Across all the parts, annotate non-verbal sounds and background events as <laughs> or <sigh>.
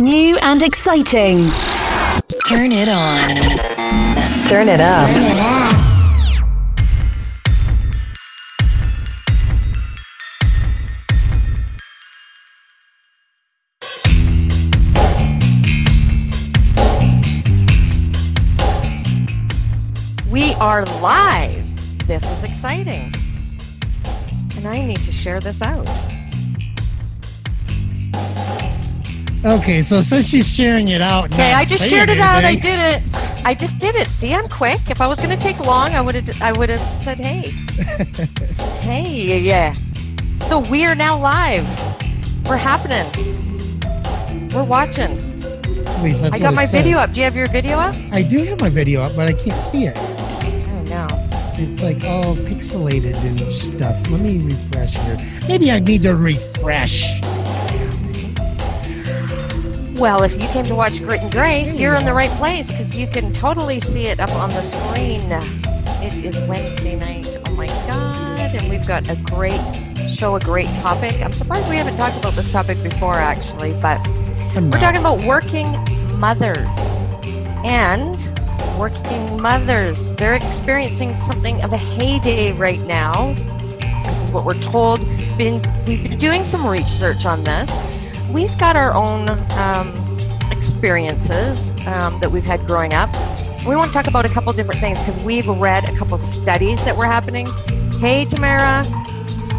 New and exciting. Turn it on. Turn it up. We are live. This is exciting. And I need to share this out. Okay, so since she's sharing it out, Okay, I just shared it out. I did it. I just did it. See, I'm quick. If I was going to take long, I would have I would have said, "Hey." <laughs> hey, yeah. So we are now live. We're happening. We're watching. At least that's I got my says. video up. Do you have your video up? I do have my video up, but I can't see it. Oh no. It's like all pixelated and stuff. Let me refresh here. Maybe I need to refresh. Well, if you came to watch Grit and Grace, you're in the right place because you can totally see it up on the screen. It is Wednesday night. Oh my God. And we've got a great show, a great topic. I'm surprised we haven't talked about this topic before, actually, but we're talking about working mothers. And working mothers, they're experiencing something of a heyday right now. This is what we're told. Been, we've been doing some research on this. We've got our own um, experiences um, that we've had growing up. We want to talk about a couple different things because we've read a couple studies that were happening. Hey, Tamara.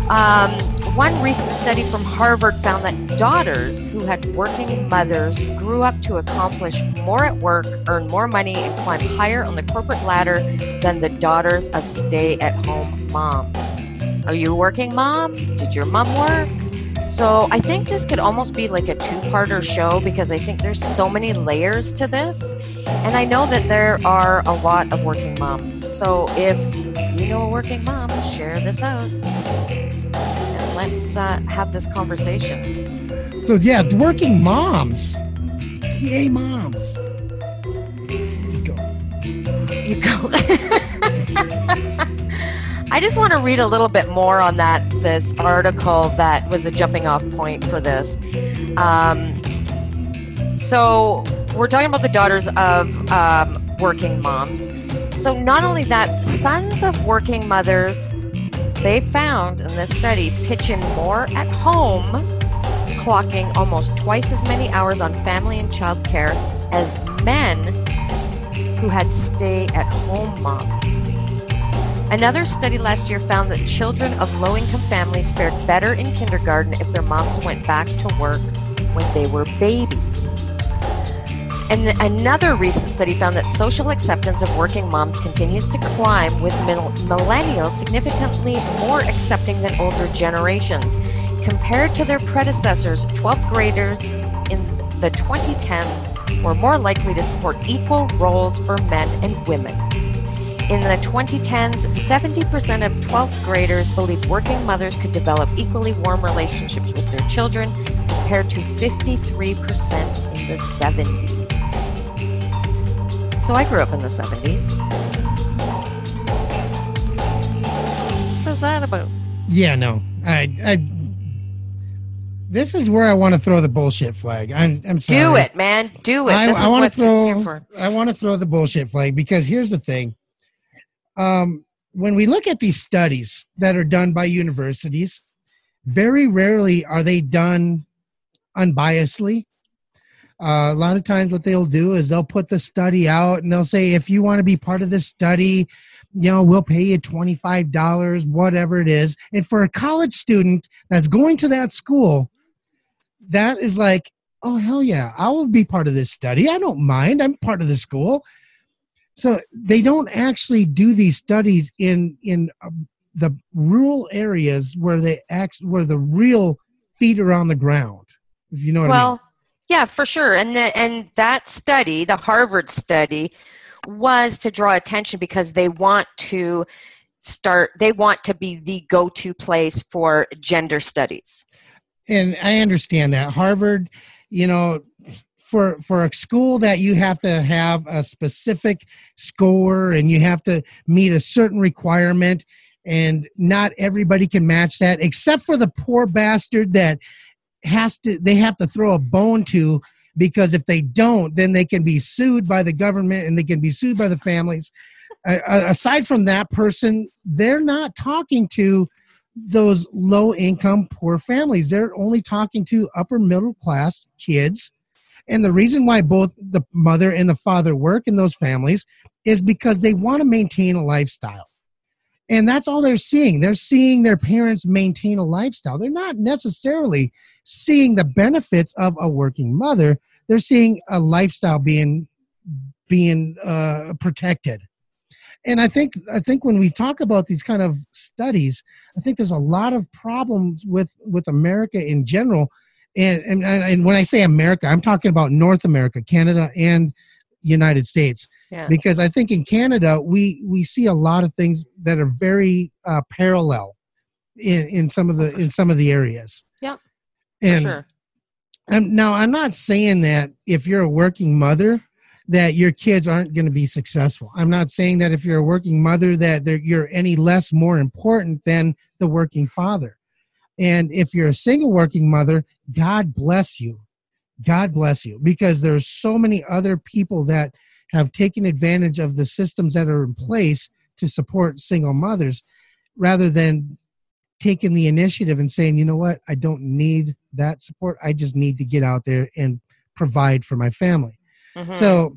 Um, one recent study from Harvard found that daughters who had working mothers grew up to accomplish more at work, earn more money, and climb higher on the corporate ladder than the daughters of stay at home moms. Are you a working mom? Did your mom work? So I think this could almost be like a two-parter show because I think there's so many layers to this. And I know that there are a lot of working moms. So if you know a working mom, share this out. And let's uh, have this conversation. So yeah, working moms, TA moms. You go. You go. <laughs> I just want to read a little bit more on that this article that was a jumping off point for this. Um, so we're talking about the daughters of um, working moms. So not only that, sons of working mothers, they found in this study pitch in more at home, clocking almost twice as many hours on family and childcare as men who had stay at home moms. Another study last year found that children of low income families fared better in kindergarten if their moms went back to work when they were babies. And th- another recent study found that social acceptance of working moms continues to climb, with mil- millennials significantly more accepting than older generations. Compared to their predecessors, 12th graders in the 2010s were more likely to support equal roles for men and women. In the 2010s, 70% of 12th graders believed working mothers could develop equally warm relationships with their children, compared to 53% in the 70s. So I grew up in the 70s. What's that about? Yeah, no. I, I. This is where I want to throw the bullshit flag. I'm, I'm sorry. Do it, man. Do it. I, I want to throw. it's here for. I want to throw the bullshit flag because here's the thing. Um, when we look at these studies that are done by universities, very rarely are they done unbiasedly. Uh, a lot of times, what they'll do is they'll put the study out and they'll say, if you want to be part of this study, you know, we'll pay you $25, whatever it is. And for a college student that's going to that school, that is like, oh, hell yeah, I will be part of this study. I don't mind. I'm part of the school. So they don't actually do these studies in in um, the rural areas where they act where the real feet are on the ground. If you know what I mean. Well, yeah, for sure. And the, and that study, the Harvard study, was to draw attention because they want to start. They want to be the go-to place for gender studies. and I understand that Harvard, you know, for for a school that you have to have a specific score and you have to meet a certain requirement and not everybody can match that except for the poor bastard that has to they have to throw a bone to because if they don't, then they can be sued by the government and they can be sued by the families. Uh, aside from that person, they're not talking to those low income poor families. They're only talking to upper middle class kids. And the reason why both the mother and the father work in those families is because they want to maintain a lifestyle. And that's all they're seeing. They're seeing their parents maintain a lifestyle. They're not necessarily seeing the benefits of a working mother. They're seeing a lifestyle being being uh, protected and I think I think when we talk about these kind of studies, I think there's a lot of problems with with America in general, and and and when I say America, I'm talking about North America, Canada, and United States, yeah. because I think in Canada we we see a lot of things that are very uh, parallel in in some of the in some of the areas. Yeah, and sure. I'm, now I'm not saying that if you're a working mother that your kids aren't going to be successful. I'm not saying that if you're a working mother that you're any less more important than the working father. And if you're a single working mother, God bless you. God bless you because there's so many other people that have taken advantage of the systems that are in place to support single mothers rather than taking the initiative and saying, you know what, I don't need that support. I just need to get out there and provide for my family. Mm-hmm. So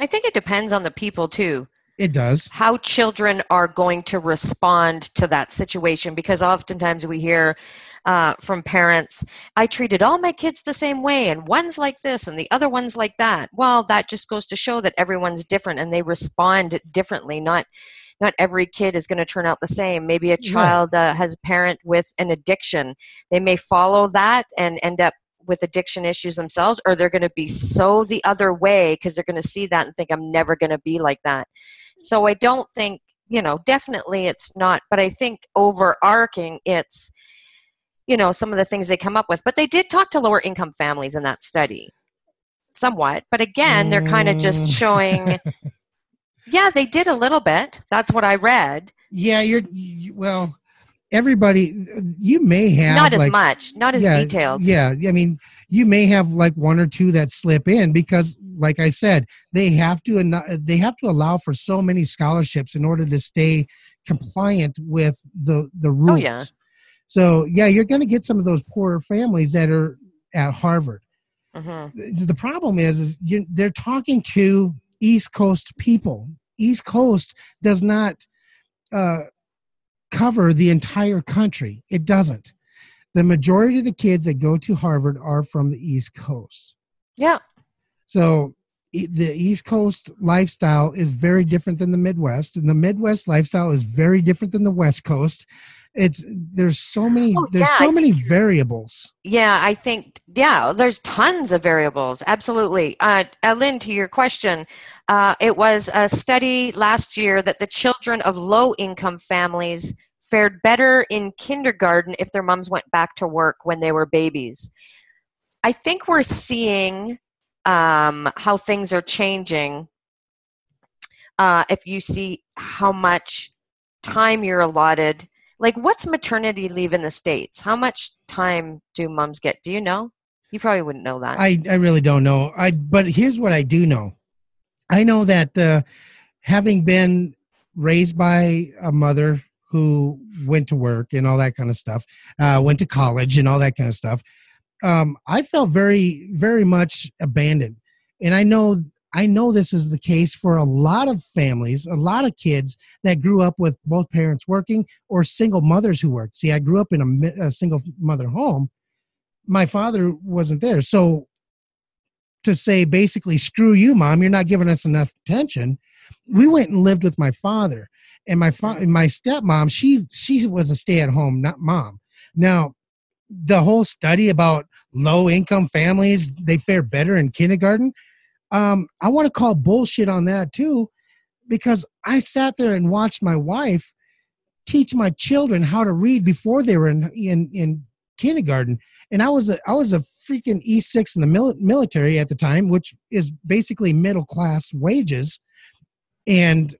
I think it depends on the people too. It does. How children are going to respond to that situation because oftentimes we hear uh, from parents, I treated all my kids the same way, and one's like this and the other one's like that. Well, that just goes to show that everyone's different and they respond differently. Not not every kid is going to turn out the same. Maybe a child uh, has a parent with an addiction. They may follow that and end up with addiction issues themselves or they're going to be so the other way because they're going to see that and think i'm never going to be like that so i don't think you know definitely it's not but i think overarching it's you know some of the things they come up with. But they did talk to lower income families in that study somewhat. But again they're kind of just mm. showing <laughs> yeah they did a little bit. That's what i read. Yeah you're you, well everybody you may have not as like, much not as yeah, detailed. yeah i mean you may have like one or two that slip in because like i said they have to they have to allow for so many scholarships in order to stay compliant with the the rules oh, yeah. so yeah you're going to get some of those poorer families that are at harvard mm-hmm. the problem is, is you, they're talking to east coast people east coast does not uh, cover the entire country. It doesn't. The majority of the kids that go to Harvard are from the East Coast. Yeah. So the East Coast lifestyle is very different than the Midwest, and the Midwest lifestyle is very different than the West Coast. It's there's so many oh, there's yeah, so many variables. Yeah, I think yeah, there's tons of variables. Absolutely. Uh, uh, Lynn, to your question, uh, it was a study last year that the children of low income families fared better in kindergarten if their moms went back to work when they were babies. I think we're seeing um, how things are changing. Uh, if you see how much time you're allotted, like what's maternity leave in the states? How much time do moms get? Do you know? You probably wouldn't know that. I, I really don't know. I but here's what I do know. I know that uh, having been raised by a mother who went to work and all that kind of stuff, uh, went to college and all that kind of stuff. Um, I felt very, very much abandoned, and I know I know this is the case for a lot of families, a lot of kids that grew up with both parents working or single mothers who worked. See, I grew up in a, a single mother home. My father wasn't there, so to say basically, "Screw you, mom, you're not giving us enough attention." We went and lived with my father and my fa- my stepmom she she was a stay at home not mom. Now the whole study about low income families they fare better in kindergarten. Um i want to call bullshit on that too because i sat there and watched my wife teach my children how to read before they were in in, in kindergarten. And i was a i was a freaking e6 in the mil- military at the time which is basically middle class wages. And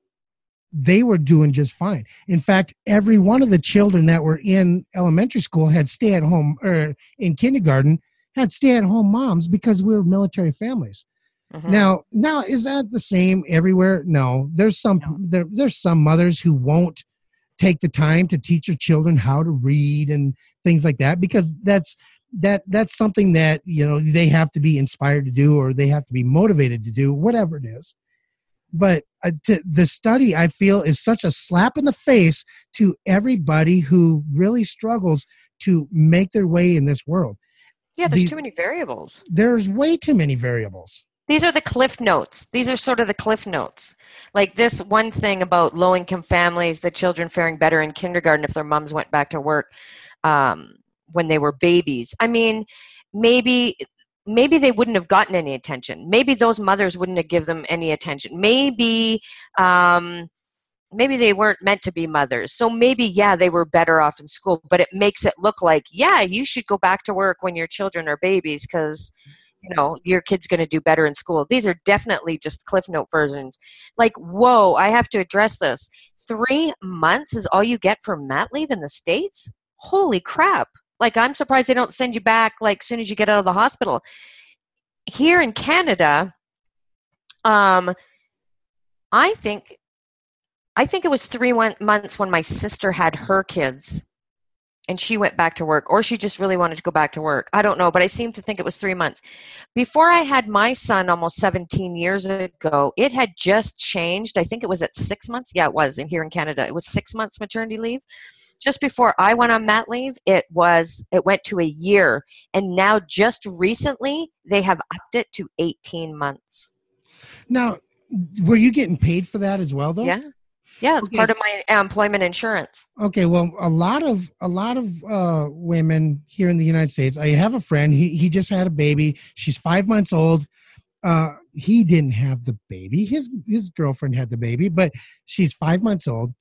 they were doing just fine. In fact, every one of the children that were in elementary school had stay at home or in kindergarten had stay-at-home moms because we were military families. Mhm. Now, now is that the same everywhere? No. There's some No. there, there's some mothers who won't take the time to teach their children how to read and things like that because that's that that's something that you know they have to be inspired to do or they have to be motivated to do whatever it is but uh, to, the study i feel is such a slap in the face to everybody who really struggles to make their way in this world yeah, there's the- too many variables. there's way too many variables These are the cliff notes. These are sort of the cliff notes. Like this one thing about low income families, the children faring better in kindergarten if their moms went back to work um, when they were babies. I mean, maybe maybe they wouldn't have gotten any attention. Maybe those mothers wouldn't have given them any attention. Maybe um, maybe they weren't meant to be mothers. So maybe yeah, they were better off in school. But it makes it look like yeah, you should go back to work when your children are babies because you know your kid's going to do better in school these are definitely just cliff note versions like whoa i have to address this three months is all you get for mat leave in the states holy crap like i'm surprised they don't send you back like soon as you get out of the hospital. Here in canada um i think i think it was three one- months when my sister had her kids and she went back to work or she just really wanted to go back to work. I don't know but i seem to think it was three months. Before i had my son almost 17 years ago it had just changed. I think it was at six months. Yeah it was in here in canada. It was six months maternity leave. Just before i went on mat leave it was it went to a year. And now just recently they have upped it to 18 months. Now were you getting paid for that as well though? Yeah yeah it's Okay, part of my employment insurance Okay, well, a lot of a lot of uh, women here in the United States. I have a friend. He he just had a baby. She's five months old. Uh, he didn't have the baby. His his girlfriend had the baby, but she's five months old.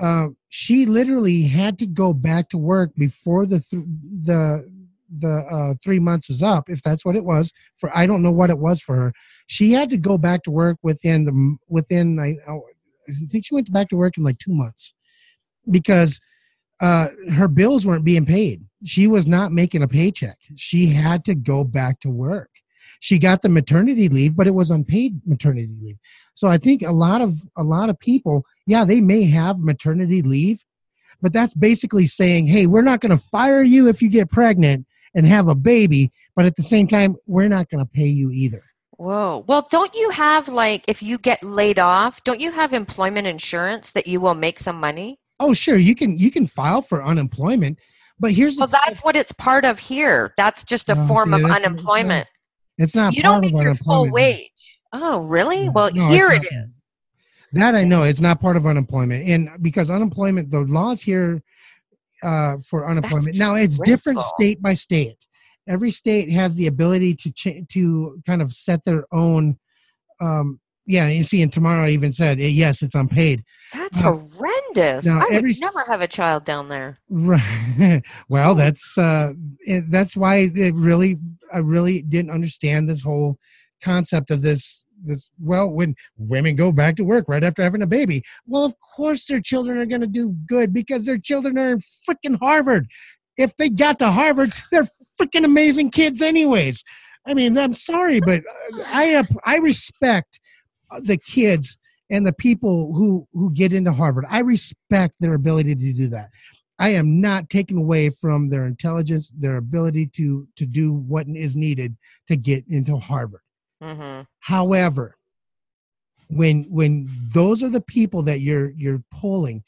Uh, she literally had to go back to work before the th- the the uh, three months was up, if that's what it was. For I don't know what it was for her. She had to go back to work within the within I, I think she went back to work in like two months because uh, her bills weren't being paid. She was not making a paycheck. She had to go back to work. She got the maternity leave, but it was unpaid maternity leave. So I think a lot of a lot of people, yeah, they may have maternity leave, but that's basically saying, "Hey, we're not going to fire you if you get pregnant and have a baby, but at the same time, we're not going to pay you either." Whoa. Well, don't you have like if you get laid off, don't you have employment insurance that you will make some money? Oh, sure, you can you can file for unemployment, but here's Well, that's what it's part of here. That's just a No, form see, of unemployment. it's not You don't make your full wage. Oh, really? Well, No, here it not. is. That I know it's not part of unemployment, and because unemployment, the laws here uh, for unemployment now it's different state by state. Every state has the ability to ch- to kind of set their own. Um, yeah, you see, and tomorrow I even said eh, yes, it's unpaid. That's Uh, horrendous. now I would every s- never have a child down there. Right. <laughs> well, that's uh, it, that's why it really I really didn't understand this whole concept of this this. Well, when women go back to work right after having a baby, well, of course their children are going to do good because their children are in freaking Harvard. If they got to Harvard, <laughs> they're freaking amazing kids, anyways. I mean, I'm sorry, but uh, I I respect uh, the kids and the people who who get into Harvard. I respect their ability to do that. I am not taking away from their intelligence, their ability to to do what is needed to get into Harvard. hmm However, when when those are the people that you're you're polling,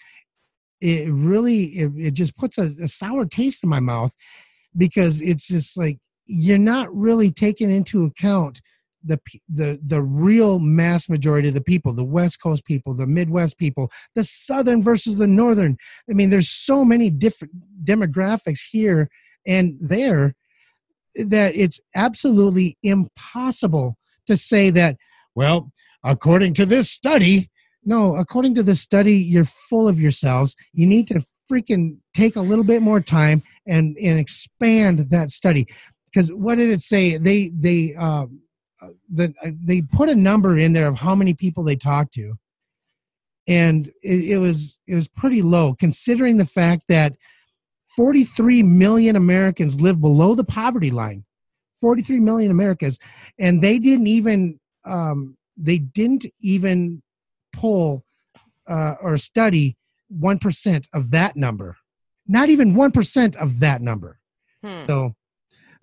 it really it, it just puts a, a sour taste in my mouth because it's just like you're not really taking into account the the the real mass majority of the people the west coast people the midwest people the southern versus the northern. I mean there's so many different demographics here and there that it's absolutely impossible to say that well according to this study no according to this study you're full of yourselves. You need to freaking take a little bit more time and and expand that study. Because what did it say? They they um the, they put a number in there of how many people they talked to. And it, it was it was pretty low considering the fact that 43 million americans live below the poverty line. 43 million americans. And they didn't even um, they didn't even poll uh, or study one percent of that number. Not even one percent of that number. Hmm. So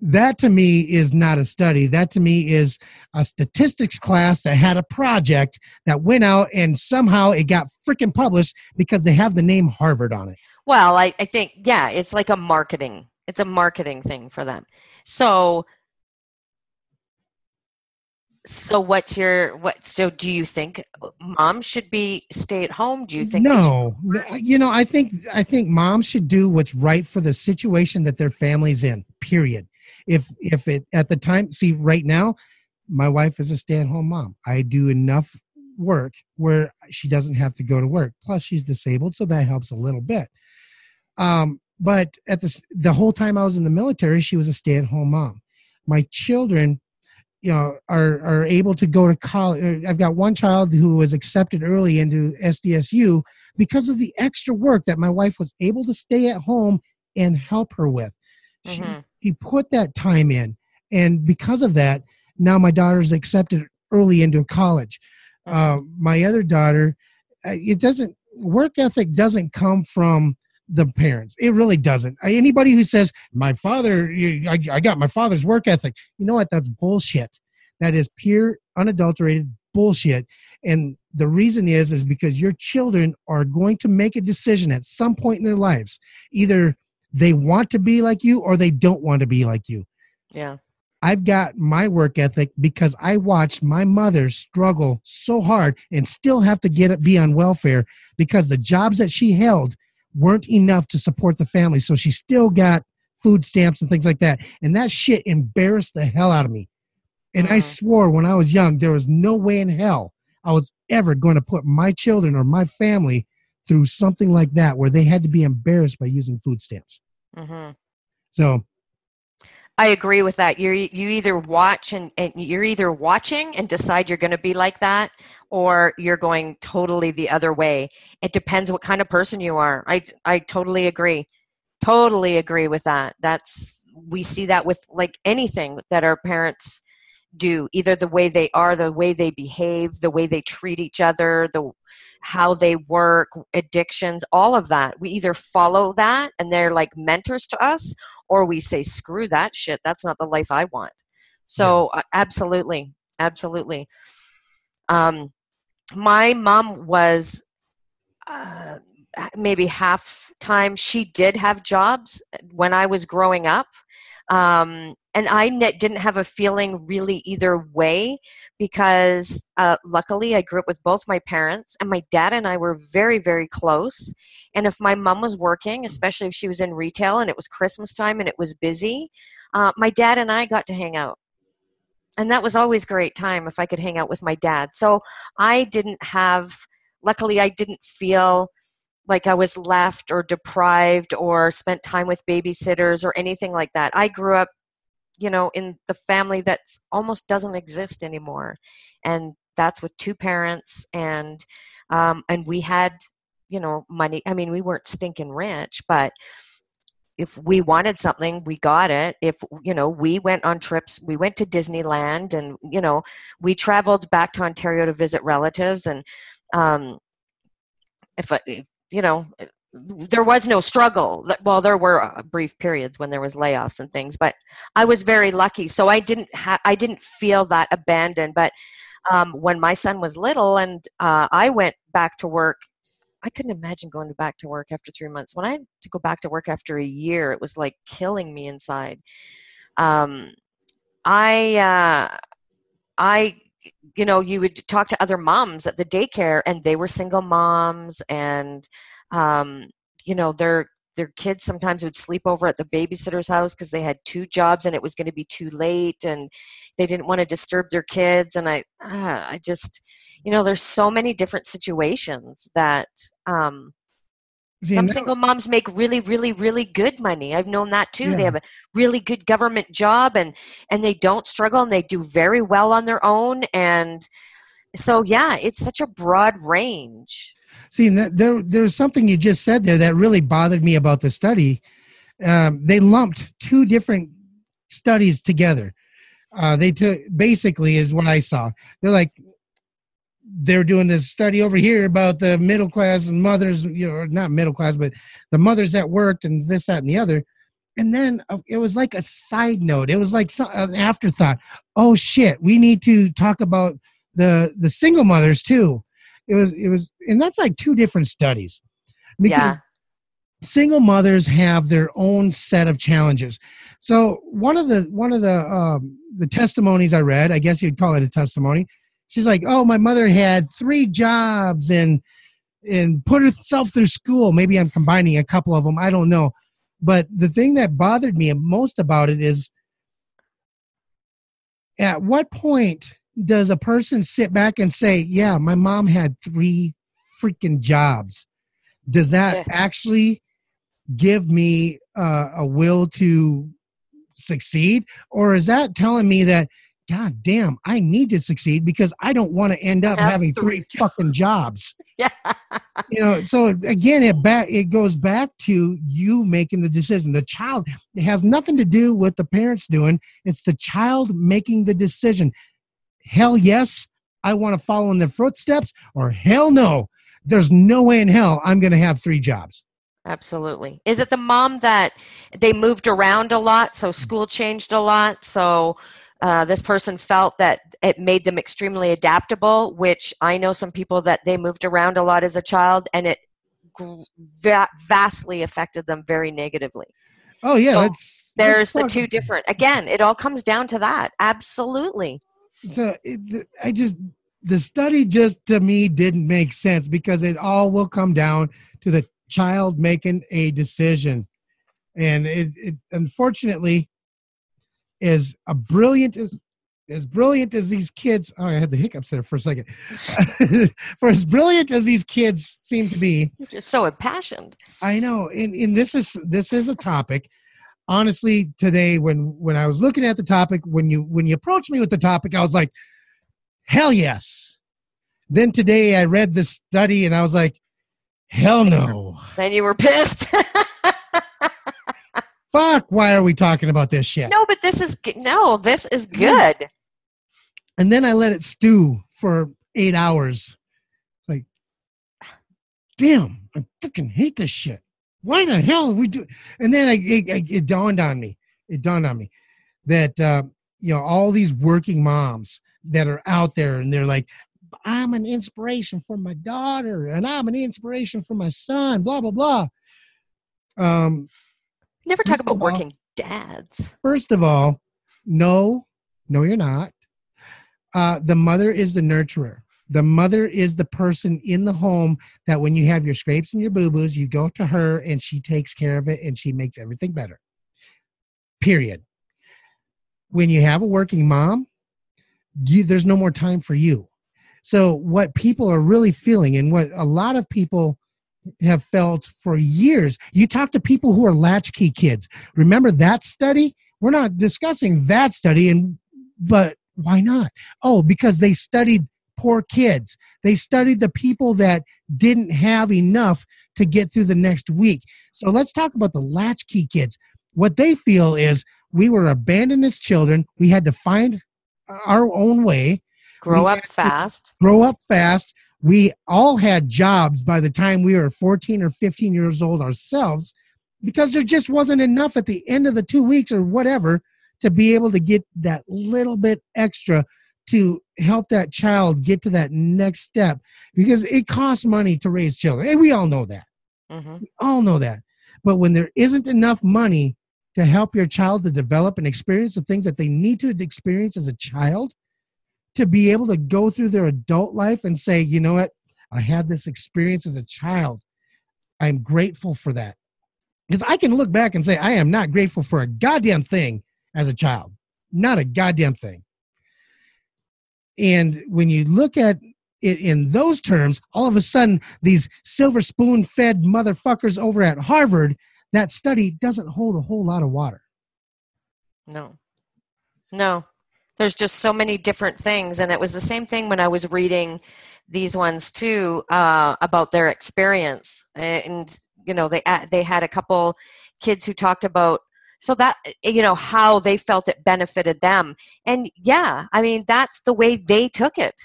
that to me is not a study. That to me is a statistics class that had a project that went out and somehow it got freaking published because they have the name Harvard on it. Well, I, I think, yeah, it's like a marketing. It's a marketing thing for them. So, so what's your what? So, do you think mom should be stay at home? Do you think? no, you know, I think I think mom should do what's right for the situation that their family's in. Period. If if it at the time, see, right now, my wife is a stay-at-home mom. I do enough work where she doesn't have to go to work. Plus, she's disabled, so that helps a little bit. Um, but at the the whole time I was in the military, she was a stay-at-home mom. My children, you know, are are able to go to college. I've got one child who was accepted early into SDSU because of the extra work that my wife was able to stay at home and help her with. She, Mhm. she put that time in, and because of that, now my daughter's accepted early into college. Uh, my other daughter, uh, it doesn't work ethic doesn't come from the parents. It really doesn't. Anybody who says my father, I, I got my father's work ethic, you know what? That's bullshit. That is pure, unadulterated bullshit. And the reason is, is because your children are going to make a decision at some point in their lives. Either they want to be like you or they don't want to be like you. Yeah. I've got my work ethic because I watched my mother struggle so hard and still have to get it be on welfare because the jobs that she held weren't enough to support the family. So she still got food stamps and things like that. And that shit embarrassed the hell out of me. And I Mhm. swore when I was young, there was no way in hell I was ever going to put my children or my family through something like that where they had to be embarrassed by using food stamps. hmm So I agree with that. You you either watch and, and you're either watching and decide you're going to be like that, or you're going totally the other way. It depends what kind of person you are. I I totally agree. Totally agree with that. That's we see that with like anything that our parents do either the way they are the way they behave the way they treat each other the how they work addictions all of that. We either follow that and they're like mentors to us or we say screw that shit. That's not the life i want. So uh, absolutely. Absolutely. Um my mom was uh, maybe half time she did have jobs when i was growing up um, and i ne- didn't have a feeling really either way because uh, luckily i grew up with both my parents and my dad and i were very very close. And if my mom was working especially if she was in retail and it was christmas time and it was busy uh, my dad and i got to hang out. And that was always great time if i could hang out with my dad. So i didn't have luckily i didn't feel like i was left or deprived or spent time with babysitters or anything like that. I grew up you know in the family that almost doesn't exist anymore and that's with two parents and um, and we had you know money i mean we weren't stinking rich but if we wanted something we got it. If you know we went on trips we went to disneyland and you know we traveled back to ontario to visit relatives and um if I, you know there was no struggle well there were uh, brief periods when there was layoffs and things but i was very lucky so i didn't ha- i didn't feel that abandoned but um, when my son was little and uh, i went back to work I couldn't imagine going back to work after three months. When I had to go back to work after a year, it was like killing me inside. Um, I, uh, I, you know, you would talk to other moms at the daycare, and they were single moms, and um, you know, their their kids sometimes would sleep over at the babysitter's house because they had two jobs and it was going to be too late, and they didn't want to disturb their kids. And I, uh, I just, you know, there's so many different situations that um, some single moms make really really really good money i've known that too they have a really good government job and and they don't struggle and they do very well on their own and so yeah it's such a broad range See, and that, there, there's something you just said there that really bothered me about the study. Um, they lumped two different studies together. Uh, they took basically is what I saw. They're like they're doing this study over here about the middle class and mothers, you know, not middle class, but the mothers that worked and this, that, and the other. And then uh, it was like a side note. It was like some, an afterthought. Oh shit, we need to talk about the the single mothers too. It was it was, and that's like two different studies. Because yeah. single mothers have their own set of challenges. So one of the one of the um, the testimonies I read, I guess you'd call it a testimony. She's like, "Oh, my mother had three jobs and and put herself through school. Maybe I'm combining a couple of them. I don't know. But the thing that bothered me most about it is at what point does a person sit back and say, Yeah, my mom had three freaking jobs? Does that Yeah. actually give me uh, a will to succeed? Or is that telling me that, God damn, I need to succeed because I don't want to end up having three fucking jobs? <laughs> Yeah. you know so again it back it goes back to you making the decision the child has nothing to do with the parents doing it's the child making the decision hell yes i want to follow in their footsteps or hell no there's no way in hell i'm going to have three jobs Absolutely. Is it the mom that they moved around a lot, so school changed a lot, so uh, this person felt that it made them extremely adaptable, which I know some people that they moved around a lot as a child, and it va- vastly affected them very negatively. oh yeah So that's There's the two different. Again, it all comes down to that. Absolutely. so it, i just the study just to me didn't make sense because it all will come down to the child making a decision and it, it unfortunately is a brilliant as as brilliant as these kids oh i had the hiccups there for a second <laughs> for as brilliant as these kids seem to be You're just so impassioned. I know, and, and this is this is a topic. Honestly, today when when I was looking at the topic, when you when you approached me with the topic, I was like, hell yes. Then today I read this study and I was like, hell no. Then you were pissed. <laughs> Fuck, why are we talking about this shit? no, but this is no. This is good. And then I let it stew for eight hours. Like, damn, I fucking hate this shit. Why the hell are we do? And then I, it, it, it dawned on me. It dawned on me that uh, you know all these working moms that are out there, and they're like, "I'm an inspiration for my daughter, and I'm an inspiration for my son." Blah blah blah. Um, Never talk about all- working dads. First of all, no, no, you're not. Uh, the mother is the nurturer. The mother is the person in the home that when you have your scrapes and your boo boos, you go to her and she takes care of it and she makes everything better. Period. When you have a working mom, you, there's no more time for you. So, what people are really feeling, and what a lot of people have felt for years, you talk to people who are latchkey kids. Remember that study? We're not discussing that study, and but why not? Oh, because they studied poor kids. They studied the people that didn't have enough to get through the next week. So let's talk about the latchkey kids. What they feel is we were abandoned as children. We had to find our own way, Grow We up fast. grow up fast. We all had jobs by the time we were 14 or 15 years old ourselves because there just wasn't enough at the end of the two weeks or whatever to be able to get that little bit extra to help that child get to that next step because it costs money to raise children. And we all know that. hmm We all know that. But when there isn't enough money to help your child to develop and experience the things that they need to experience as a child, to be able to go through their adult life and say, you know what, I had this experience as a child. I'm grateful for that. Because I can look back and say, I am not grateful for a goddamn thing as a child. Not a goddamn thing. And when you look at it in those terms, all of a sudden, these silver spoon fed motherfuckers over at Harvard, that study doesn't hold a whole lot of water. No. No. There's just so many different things. And it was the same thing when I was reading these ones too uh, about their experience. And, you know, they, uh, they had a couple kids who talked about so that you know how they felt it benefited them and yeah i mean that's the way they took it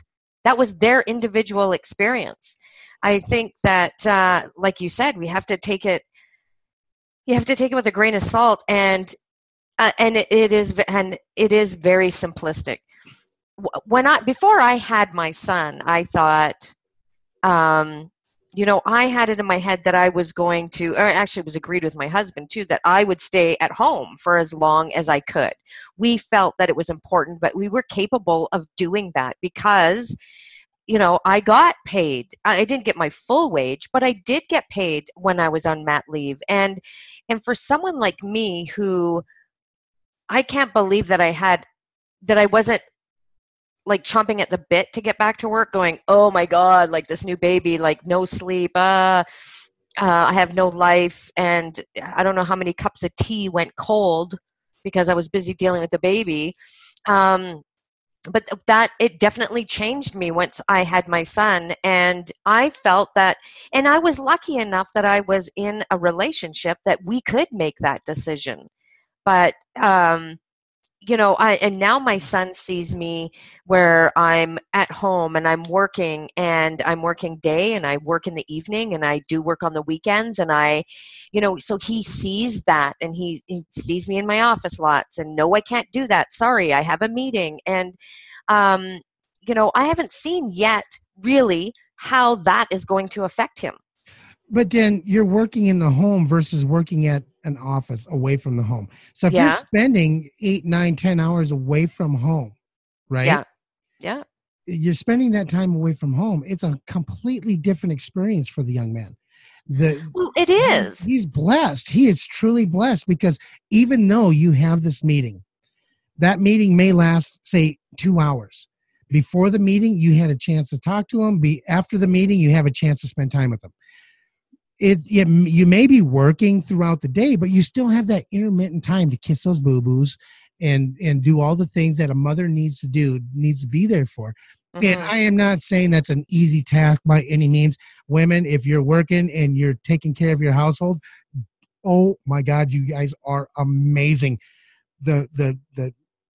that was their individual experience i think that uh, like you said we have to take it you have to take it with a grain of salt and uh, and it, it is and it is very simplistic when i before i had my son i thought um you know, I had it in my head that I was going to, or actually, it was agreed with my husband too, that I would stay at home for as long as I could. We felt that it was important, but we were capable of doing that because, you know, I got paid. I didn't get my full wage, but I did get paid when I was on mat leave. And, and for someone like me who, I can't believe that I had, that I wasn't like chomping at the bit to get back to work going oh my god like this new baby like no sleep uh, uh, i have no life and i don't know how many cups of tea went cold because i was busy dealing with the baby. Um, but that it definitely changed me once i had my son and i felt that and i was lucky enough that i was in a relationship that we could make that decision but um you know i and now my son sees me where i'm at home and i'm working and i'm working day and i work in the evening and i do work on the weekends and i you know so he sees that and he, he sees me in my office lots and no i can't do that. Sorry i have a meeting. And um you know i haven't seen yet really how that is going to affect him. But then you're working in the home versus working at an office away from the home. So if yeah. you're spending eight, nine, ten hours away from home, right? Yeah. Yeah. You're spending that time away from home. It's a completely different experience for the young man. The well, it is. He's blessed. He is truly blessed because even though you have this meeting, that meeting may last, say, two hours. Before the meeting, you had a chance to talk to him. Be after the meeting, you have a chance to spend time with him it, it, you may be working throughout the day, but you still have that intermittent time to kiss those boo boos and and do all the things that a mother needs to do, needs to be there for. Mm-hmm. And I am not saying that's an easy task by any means. Women, if you're working and you're taking care of your household, oh my God, you guys are amazing. The the the,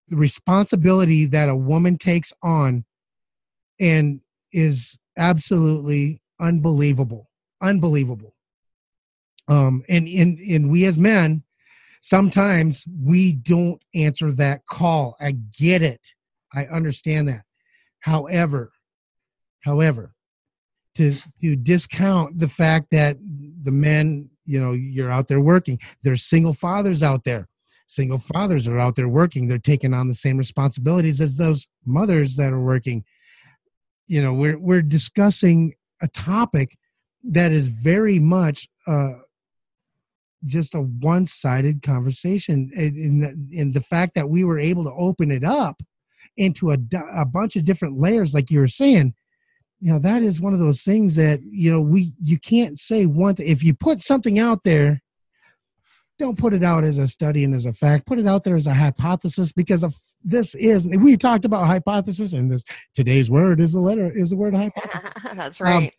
the responsibility that a woman takes on and is absolutely unbelievable unbelievable um, and and and we as men, sometimes we don't answer that call. I get it. I understand that. However, however, to to discount the fact that the men, you know, you're out there working. There's single fathers out there. Single fathers are out there working. They're taking on the same responsibilities as those mothers that are working. You know, we're we're discussing a topic that is very much uh, just a one-sided conversation. In the, in the fact that we were able to open it up into a, a bunch of different layers like you were saying you know that is one of those things that you know we you can't say one th- if you put something out there don't put it out as a study and as a fact. Put it out there as a hypothesis because of this is we talked about hypothesis and this today's word is the letter is the word <laughs> hypothesis. That's right. um,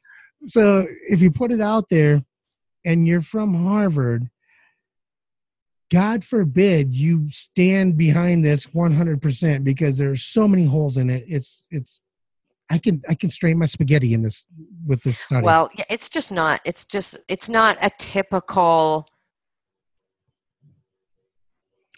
so if you put it out there and you're from harvard God forbid you stand behind this 100% because there are so many holes in it. It's it's I can I can strain my spaghetti in this with this study. Well, it's just not. It's just it's not a typical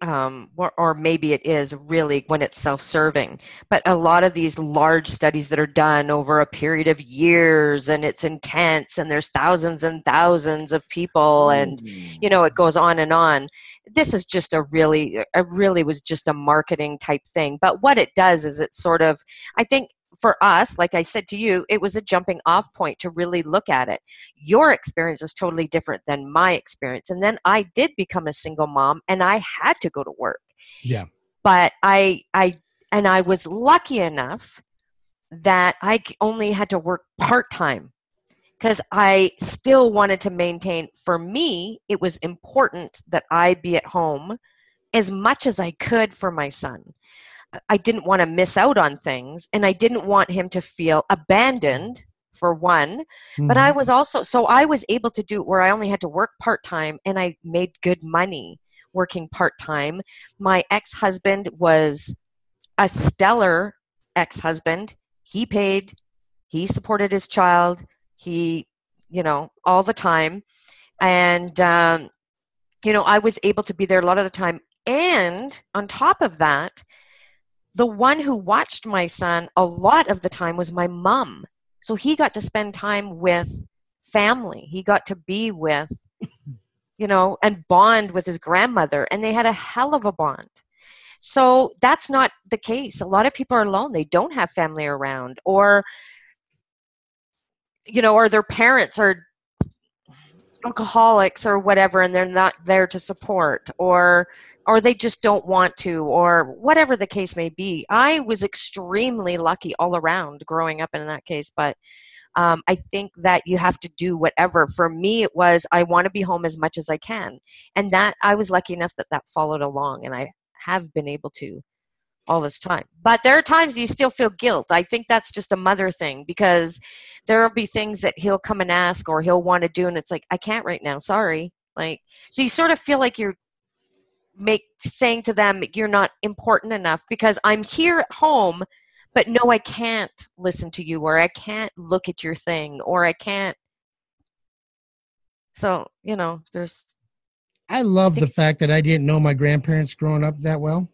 um, or, or, maybe it is really when it's self-serving. But a lot of these large studies that are done over a period of years and it's intense and there's thousands and thousands of people and you know it goes on and on. This is just a really it really was just a marketing type thing. But what it does is it sort of i think for us, like I said to you, it was a jumping off point to really look at it. Your experience is totally different than my experience. And then I did become a single mom and I had to go to work. Yeah. But I, I, and I was lucky enough that I only had to work part time because I still wanted to maintain, for me, it was important that I be at home as much as I could for my son. I didn't want to miss out on things and I didn't want him to feel abandoned for one mm-hmm. but I mm-hmm. was also so I was able to do where I only had to work part time and I made good money working part time. My ex husband was a stellar ex husband. He paid, he supported his child, he, you know, all the time. And, um, you know, I was able to be there a lot of the time. And on top of that, the one who watched my son a lot of the time was my mom. So he got to spend time with family. He got to be with, <laughs> you know, and bond with his grandmother. And they had a hell of a bond. So that's not the case. A lot of people are alone. They don't have family around, or, you know, or their parents are alcoholics or whatever and they're not there to support or or they just don't want to or whatever the case may be. I was extremely lucky all around growing up in that case but um, i think that you have to do whatever. For me it was i want to be home as much as i can and that i was lucky enough that that followed along and i have been able to all this time. But there are times you still feel guilt. I think that's just a mother thing because there will be things that he'll come and ask or he'll want to do and it's like I can't right now. Sorry. Like so you sort of feel like you're make saying to them you're not important enough because I'm here at home but no I can't listen to you or I can't look at your thing or I can't so, you know, there's I love I the fact that I didn't know my grandparents growing up that well.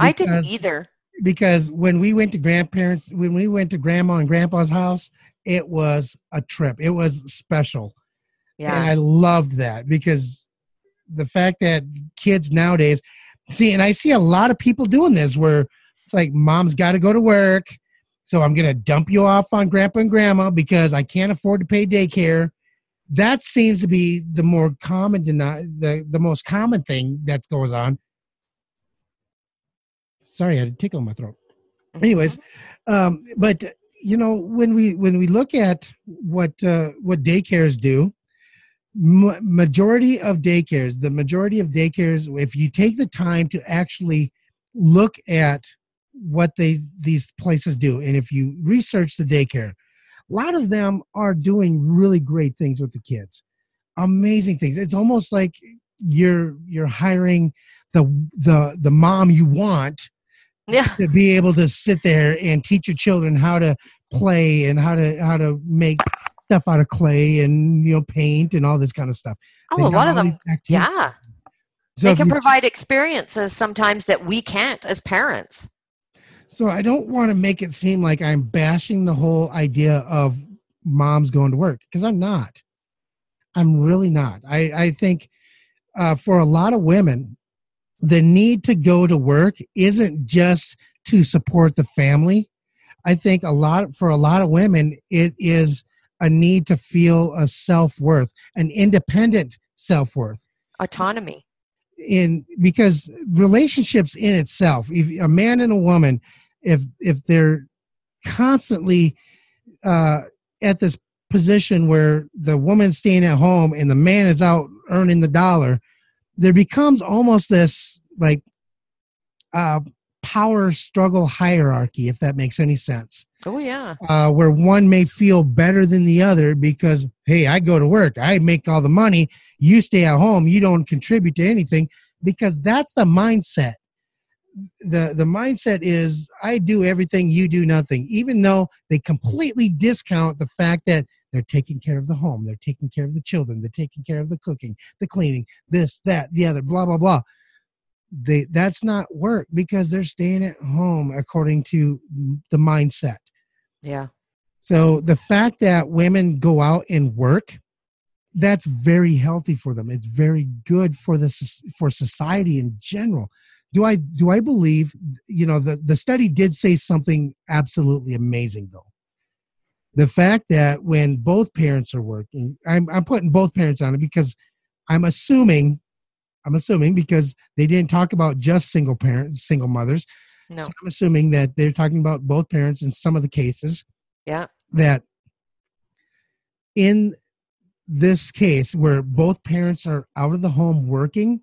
I didn't either. because when we went to grandparents when we went to grandma and grandpa's house it was a trip it was special and Yeah. i loved that because the fact that kids nowadays see and i see a lot of people doing this where it's like mom's got to go to work so i'm going to dump you off on grandpa and grandma because i can't afford to pay daycare that seems to be the more common deni- the, the most common thing that goes on sorry i had a tickle in my throat. Anyways um but you know when we when we look at what uh, what daycares do ma- majority of daycares the majority of daycares if you take the time to actually look at what they these places do and if you research the daycare a lot of them are doing really great things with the kids. Amazing things. It's almost like you're you're hiring the the the mom you want yeah. to be able to sit there and teach your children how to play and how to how to make stuff out of clay and you know paint and all this kind of stuff. Oh, They a lot of them. Yeah. So they can provide experiences sometimes that we can't as parents. so I don't want to make it seem like I'm bashing the whole idea of moms going to work because I'm not. I'm really not. I I think uh, for a lot of women, the need to go to work isn't just to support the family. I think a lot for a lot of women, it is a need to feel a self worth, an independent self worth. Autonomy. In because relationships in itself, if a man and a woman, if if they're constantly uh, at this position where the woman's staying at home and the man is out earning the dollar, there becomes almost this like uh, power struggle hierarchy, if that makes any sense. Oh yeah. Uh, where one may feel better than the other because, hey, I go to work, I make all the money, you stay at home, you don't contribute to anything, because that's the mindset. The the mindset is I do everything, you do nothing, even though they completely discount the fact that they're taking care of the home, they're taking care of the children, they're taking care of the cooking, the cleaning, this, that, the other, blah, blah, blah. They that's not work because they're staying at home according to the mindset. Yeah. so the fact that women go out and work that's very healthy for them. It's very good for the for society in general. Do i do i believe you know the the study did say something absolutely amazing though the fact that when both parents are working i'm i'm putting both parents on it because i'm assuming i'm assuming because they didn't talk about just single parents single mothers No. so i'm assuming that they're talking about both parents in some of the cases Yeah. that in this case where both parents are out of the home working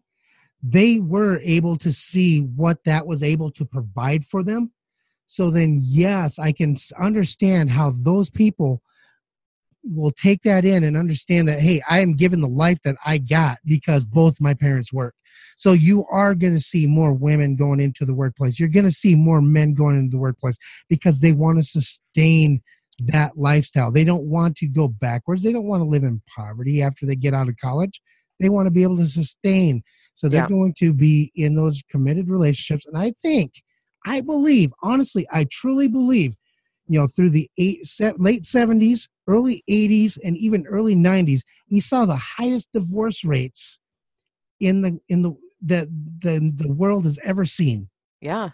they were able to see what that was able to provide for them so then yes i can understand how those people will take that in and understand that hey i am given the life that i got because both my parents work. So you are going to see more women going into the workplace. You're going to see more men going into the workplace because they want to sustain that lifestyle. They don't want to go backwards. They don't want to live in poverty after they get out of college. They want to be able to sustain. So they're Yeah. going to be in those committed relationships. And i think i believe honestly i truly believe you know through the eight, se- late 70s early 80s and even early 90s we saw the highest divorce rates in the in the that the, the world has ever seen Yeah.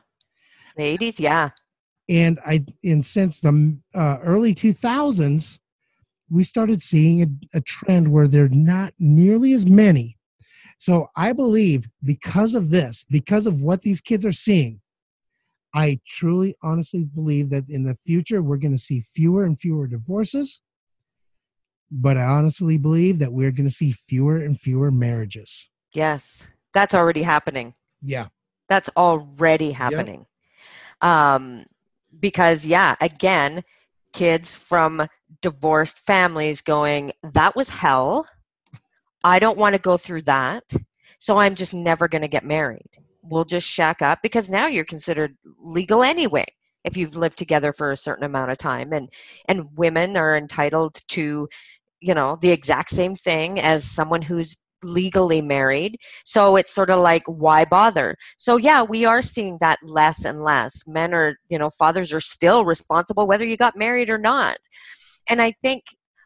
The 80s, yeah. and i and since the uh, early 2000s we started seeing a, a trend where there are not nearly as many so i believe because of this because of what these kids are seeing i truly honestly believe that in the future we're going to see fewer and fewer divorces but i honestly believe that we're going to see fewer and fewer marriages Yes. That's already happening. yeah That's already happening. Um, because, yeah, again, kids from divorced families going, that was hell. I don't want to go through that. So I'm just never going to get married. We'll just shack up because now you're considered legal anyway if you've lived together for a certain amount of time. And and women are entitled to you know the exact same thing as someone who's legally married. So it's sort of like why bother? So yeah we are seeing that less and less. Men are you know fathers are still responsible whether you got married or not. And i think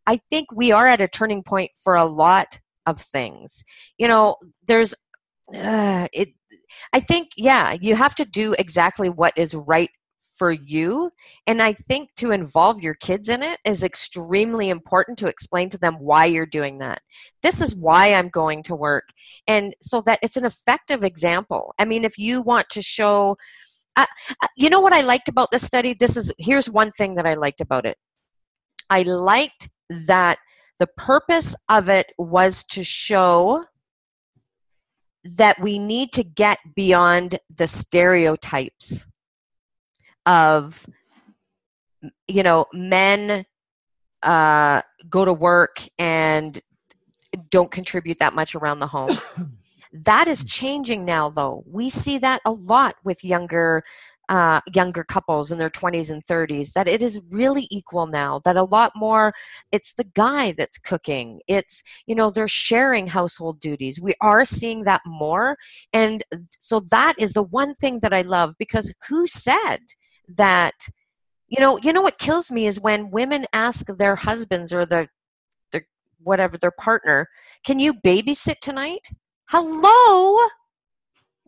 i think we are at a turning point for a lot of things. You know there's uh, it i think yeah you have to do exactly what is right for you and i think to involve your kids in it is extremely important to explain to them why you're doing that. This is why i'm going to work and so that it's an effective example. I mean if you want to show uh, uh, you know what i liked about this study? This is here's one thing that i liked about it. I liked that the purpose of it was to show that we need to get beyond the stereotypes of you know men uh, go to work and don't contribute that much around the home. <coughs> That is changing now though. We see that a lot with younger uh, younger couples in their 20s and 30s that it is really equal now that a lot more it's the guy that's cooking it's you know they're sharing household duties we are seeing that more and so that is the one thing that i love because who said that you know you know what kills me is when women ask their husbands or their their whatever their partner can you babysit tonight? Hello?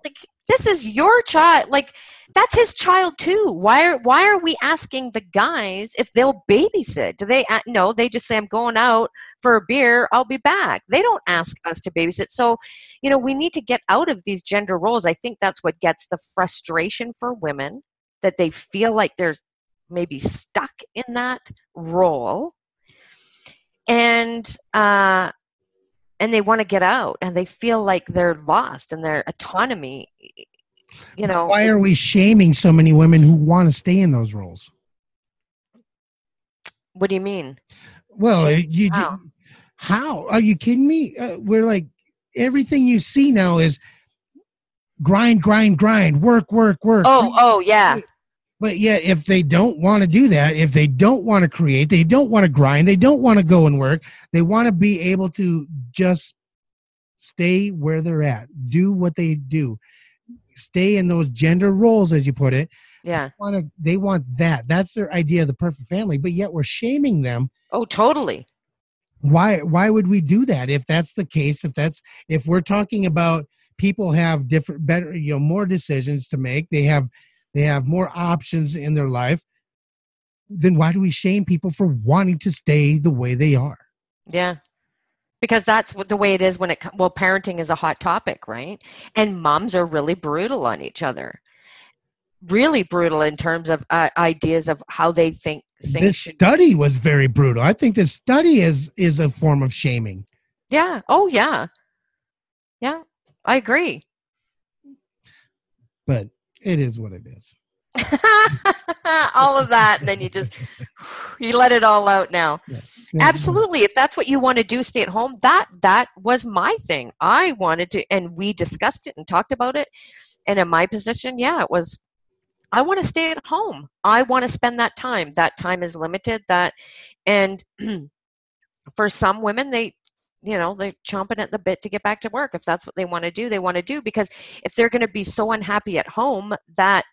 Like this is your child like that's his child too. Why are why are we asking the guys if they'll babysit? Do they uh, no they just say i'm going out for a beer i'll be back. They don't ask us to babysit. So you know we need to get out of these gender roles. I think that's what gets the frustration for women that they feel like they're maybe stuck in that role. And uh and they want to get out and they feel like they're lost in their autonomy you know why are we shaming so many women who want to stay in those roles? What do you mean? Well you how? how? Are you kidding me? Uh, we're like everything you see now is grind grind grind work work work. Oh oh yeah But yet, if they don't want to do that, if they don't want to create, they don't want to grind, they don't want to go and work, they want to be able to just stay where they're at, do what they do, stay in those gender roles, as you put it. yeah Want to, they want that. That's their idea of the perfect family. But yet, we're shaming them. oh totally Why? Why would we do that? If that's the case, if that's if we're talking about people have different, better, you know, more decisions to make, they have they have more options in their life then why do we shame people for wanting to stay the way they are? Yeah. Because that's what the way it is when it well parenting is a hot topic right? And moms are really brutal on each other. Really brutal in terms of uh, ideas of how they think things this should study was very brutal. I think this study is is a form of shaming. Yeah. Oh yeah. Yeah. I agree. But it is what it is. <laughs> All of that and then you just <laughs> you let it all out now. Yeah. Yeah. absolutely if that's what you want to do stay at home that that was my thing. I wanted to and we discussed it and talked about it and in my position yeah it was i want to stay at home. I want to spend that time. That time is limited that and <clears throat> for some women they you know they're chomping at the bit to get back to work if that's what they want to do they want to do because if they're going to be so unhappy at home that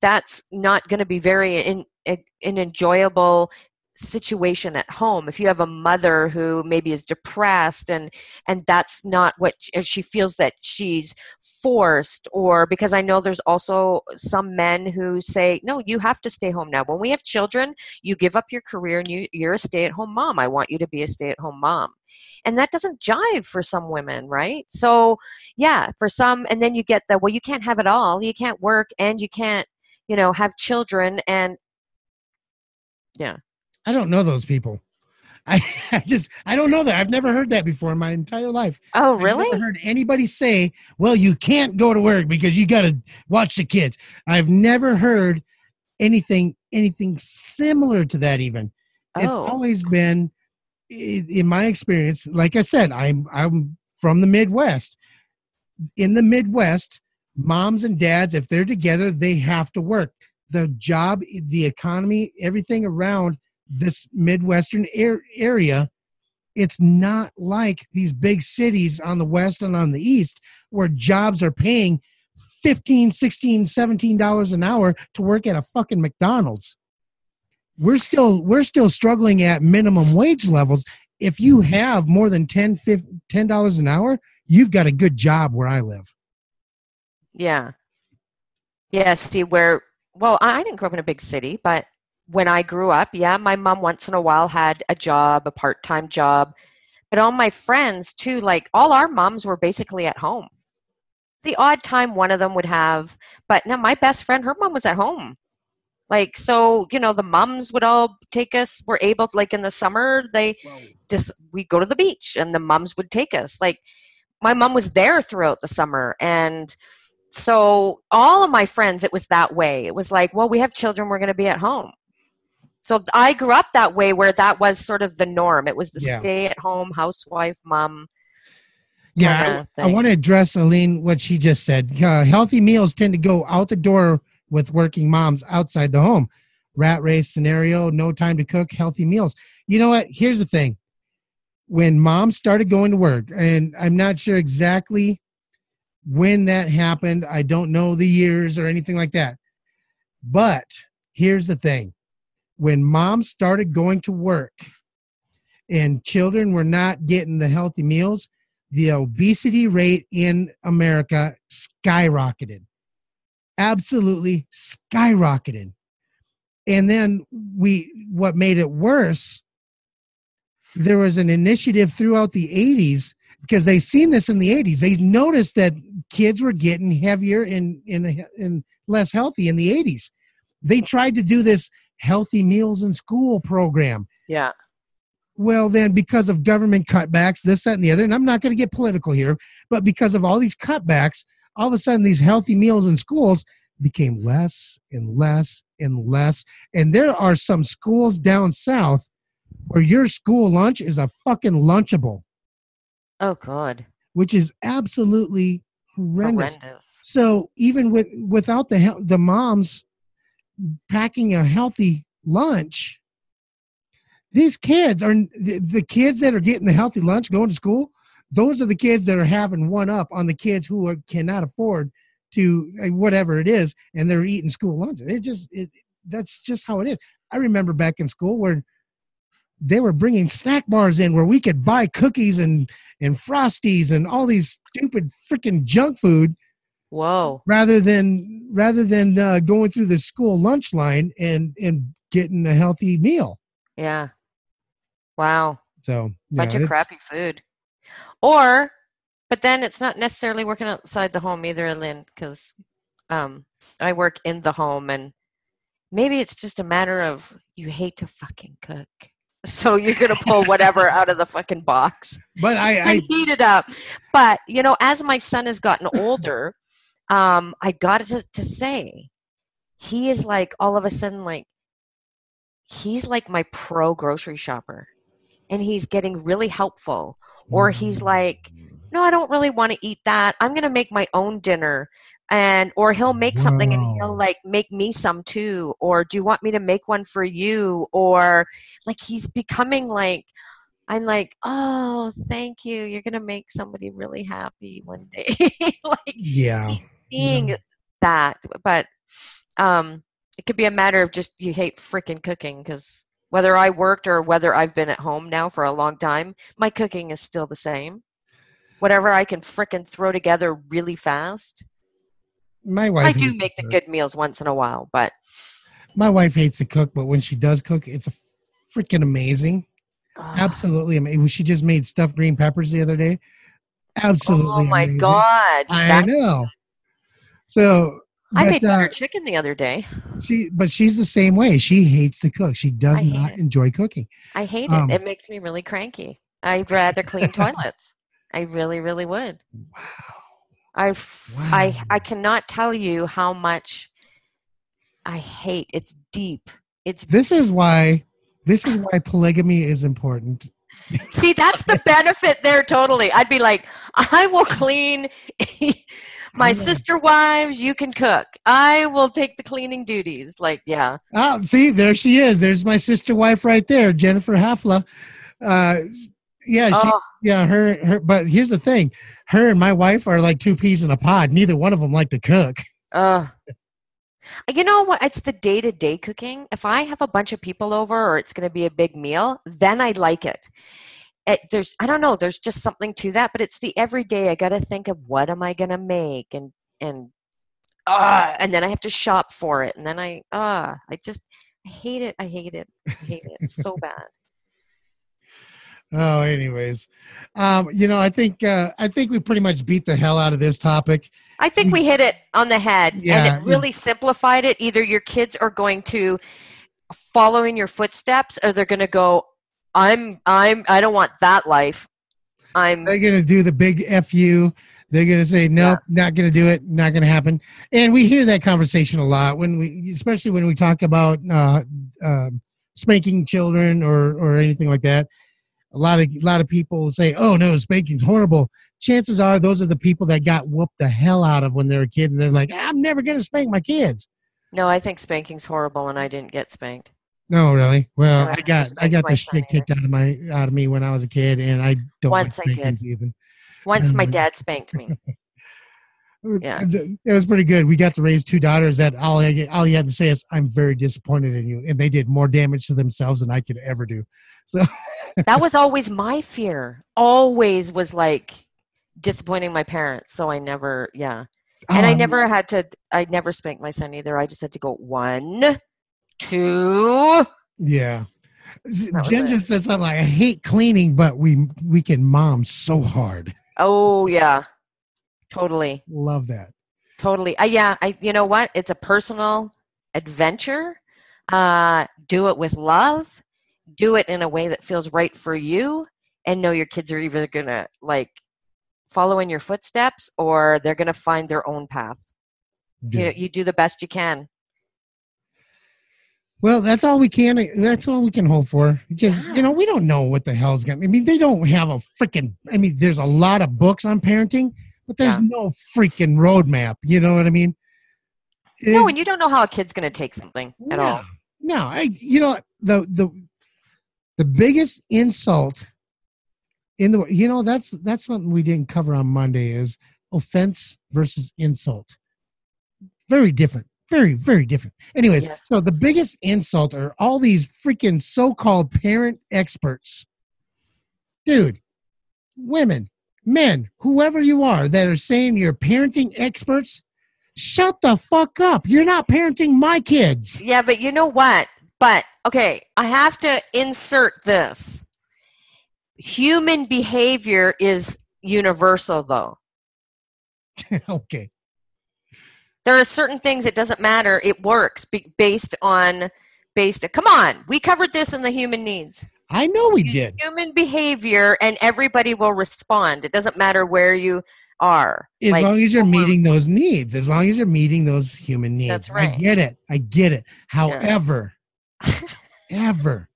that's not going to be very in, an enjoyable situation at home if you have a mother who maybe is depressed and and that's not what she, she feels that she's forced or because i know there's also some men who say no you have to stay home now. When we have children you give up your career and you you're a stay at home mom. I want you to be a stay at home mom. And that doesn't jive for some women right? So yeah for some and then you get the well you can't have it all. You can't work and you can't you know have children and yeah I don't know those people. I, <laughs> I just I don't know that. I've never heard that before in my entire life. oh really? I've never heard anybody say, "Well, you can't go to work because you got to watch the kids." I've never heard anything anything similar to that. Even it's Oh. always been, in my experience. Like I said, I'm I'm from the Midwest. In the Midwest, moms and dads, if they're together, they have to work. The job, the economy, everything around this Midwestern ar- area it's not like these big cities on the west and on the east where jobs are paying 15 16 17 dollars an hour to work at a fucking mcdonald's. We're still we're still struggling at minimum wage levels. If you mm-hmm. have more than 10 15 10 dollars an hour you've got a good job where i live. Yeah. Yeah, see where well, I didn't grow up in a big city, but when I grew up, yeah, my mom once in a while had a job, a part-time job. But all my friends too, like all our moms were basically at home. The odd time one of them would have, but now my best friend, her mom was at home. Like so, you know, the moms would all take us. Were able, like in the summer, they just we go to the beach, and the moms would take us. Like my mom was there throughout the summer, and so all of my friends it was that way it was like well we have children we're going to be at home so i grew up that way where that was sort of the norm. It was the Yeah. stay at home housewife mom yeah i, I want to address aline what she just said. Uh, healthy meals tend to go out the door with working moms outside the home. Rat race scenario no time to cook healthy meals. You know what? Here's the thing. When mom started going to work and i'm not sure exactly when that happened i don't know the years or anything like that but here's the thing when mom started going to work and children were not getting the healthy meals the obesity rate in america skyrocketed. Absolutely skyrocketed. And then we what made it worse there was an initiative throughout the 80s because they seen this in the 80s they noticed that kids were getting heavier and and, and less healthy in the 80s they tried to do this healthy meals in school program. Yeah. Well then because of government cutbacks this that and the other and i'm not going to get political here but because of all these cutbacks all of a sudden these healthy meals in schools became less and less and less. And there are some schools down south where your school lunch is a fucking lunchable. Oh god. Which is absolutely horrendous. Horrendous. So even with without the the moms packing a healthy lunch, these kids are the, kids that are getting the healthy lunch going to school. Those are the kids that are having one up on the kids who are, cannot afford to uh, whatever it is, and they're eating school lunches. It just it, that's just how it is. I remember back in school where they were bringing snack bars in where we could buy cookies and and frosties and all these stupid freaking junk food whoa. Rather than rather than uh, going through the school lunch line and and getting a healthy meal. yeah. Wow. So yeah, bunch of crappy food. Or but then it's not necessarily working outside the home either lynn because um, i work in the home and maybe it's just a matter of you hate to fucking cook. So you're gonna pull whatever <laughs> out of the fucking box. But I, I heat it up. But you know as my son has gotten older um, i got to, to say he is like all of a sudden like he's like my pro grocery shopper and he's getting really helpful. Or he's like no i don't really want to eat that. I'm going to make my own dinner. And or he'll make something and he'll like make me some too. Or do you want me to make one for you? Or like he's becoming like i'm like oh thank you. You're going to make somebody really happy one day. <laughs> Like yeah. Seeing that but um it could be a matter of just you hate freaking cooking because whether i worked or whether i've been at home now for a long time my cooking is still the same whatever i can frickin' throw together really fast My wife. i do make the good meals once in a while but My wife hates to cook, but when she does cook, it's freaking amazing. Absolutely amazing. She just made stuffed green peppers the other day. Absolutely. oh my amazing. god I know. So, i but, made uh, butter chicken the other day she, but she's the same way. She hates to cook. She does not it. enjoy cooking. i hate um, it it makes me really cranky i'd rather clean <laughs> toilets i really really would Wow. I, f- I, Wow. I cannot tell you how much I hate. It's deep. It's This is why. This is why polygamy is important. see that's the benefit there. Totally, I'd be like, I will clean my sister wives. You can cook. I will take the cleaning duties. Like, yeah, Oh, see, there she is. There's my sister wife right there, Jennifer Hafla. Uh, yeah, she, oh, yeah, her, her. But here's the thing: her and my wife are like two peas in a pod. Neither one of them like to cook. uh. You know what? It's the day to day cooking. If I have a bunch of people over or it's going to be a big meal, then I like it. It. There's, I don't know, there's just something to that, but it's the everyday. I got to think of what am I going to make and, and, uh, and then I have to shop for it. And then I, uh, I just, I hate it. I hate it. I hate it. It's so bad. <laughs> Oh, anyways, um, you know, I think uh, I think we pretty much beat the hell out of this topic. I think we hit it on the head Yeah, and it really simplified it. Either your kids are going to follow in your footsteps or they're going to go, I'm, I'm, I don't want that life. I'm, They're gonna do the big fu. They're gonna say nope, not gonna do it, not gonna happen. And we hear that conversation a lot when we, especially when we talk about uh, um spanking children or or anything like that. A lot of a lot of people say, "Oh no, spanking's horrible." Chances are those are the people that got whooped the hell out of when they were kids, and they're like, "I'm never gonna spank my kids." no, I think spanking's horrible and I didn't get spanked. No, really. Well, No, I I got I got the shit kicked out of my out of me when I was a kid, and I don't Once I like did. spankings even. Once my Mhm. dad spanked me. <laughs> Yeah. It was pretty good. We got to raise two daughters that all I, all you had to say is, "I'm very disappointed in you," and they did more damage to themselves than I could ever do. So <laughs> that was always my fear. Always was like disappointing my parents. So I never, yeah. And I Um, never had to, I never spanked my son either. I just had to go one, two. yeah. S- That was Jen just said something like, "I hate cleaning, but we we can mom so hard." Oh, yeah. Totally. Love that. Totally. Uh, yeah. I, you know what? It's a personal adventure. Uh, do it with love. Do it in a way that feels right for you, and know your kids are either gonna like follow in your footsteps or they're gonna find their own path. You Yeah. know, you do the best you can. Well, that's all we can. That's all we can hope for because Yeah. you know we don't know what the hell's going. to I mean, they don't have a freaking. I mean, there's a lot of books on parenting, but there's Yeah. no freaking roadmap. You know what I mean? No, It- and you don't know how a kid's gonna take something at no, all. No, I. You know the the the biggest insult in the you know that's that's what we didn't cover on Monday is offense versus insult. Very different. Very very different. Anyways, Yes. so the biggest insult are all these freaking so-called parent experts. Dude, women, men, whoever you are that are saying you're parenting experts, shut the fuck up. You're not parenting my kids. Yeah, but you know what? But okay, I have to insert this. Human behavior is universal, though. <laughs> okay. There are certain things it doesn't matter. It works based on based. Come on, we covered this in the human needs. I know we did. Human behavior, and everybody will respond. It doesn't matter where you are. As Like, long as you're meeting those needs, as long as you're meeting those human needs. That's right. I get it. I get it. However, <laughs> ever,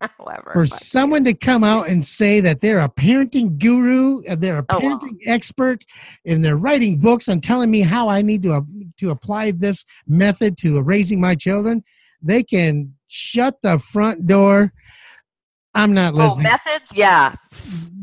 <laughs> However, for someone to come out and say that they're a parenting guru, uh, they're a Oh, wow. parenting expert, and they're writing books and telling me how I need to uh, to apply this method to raising my children, they can shut the front door. I'm not listening. Oh, listening. methods? Yeah.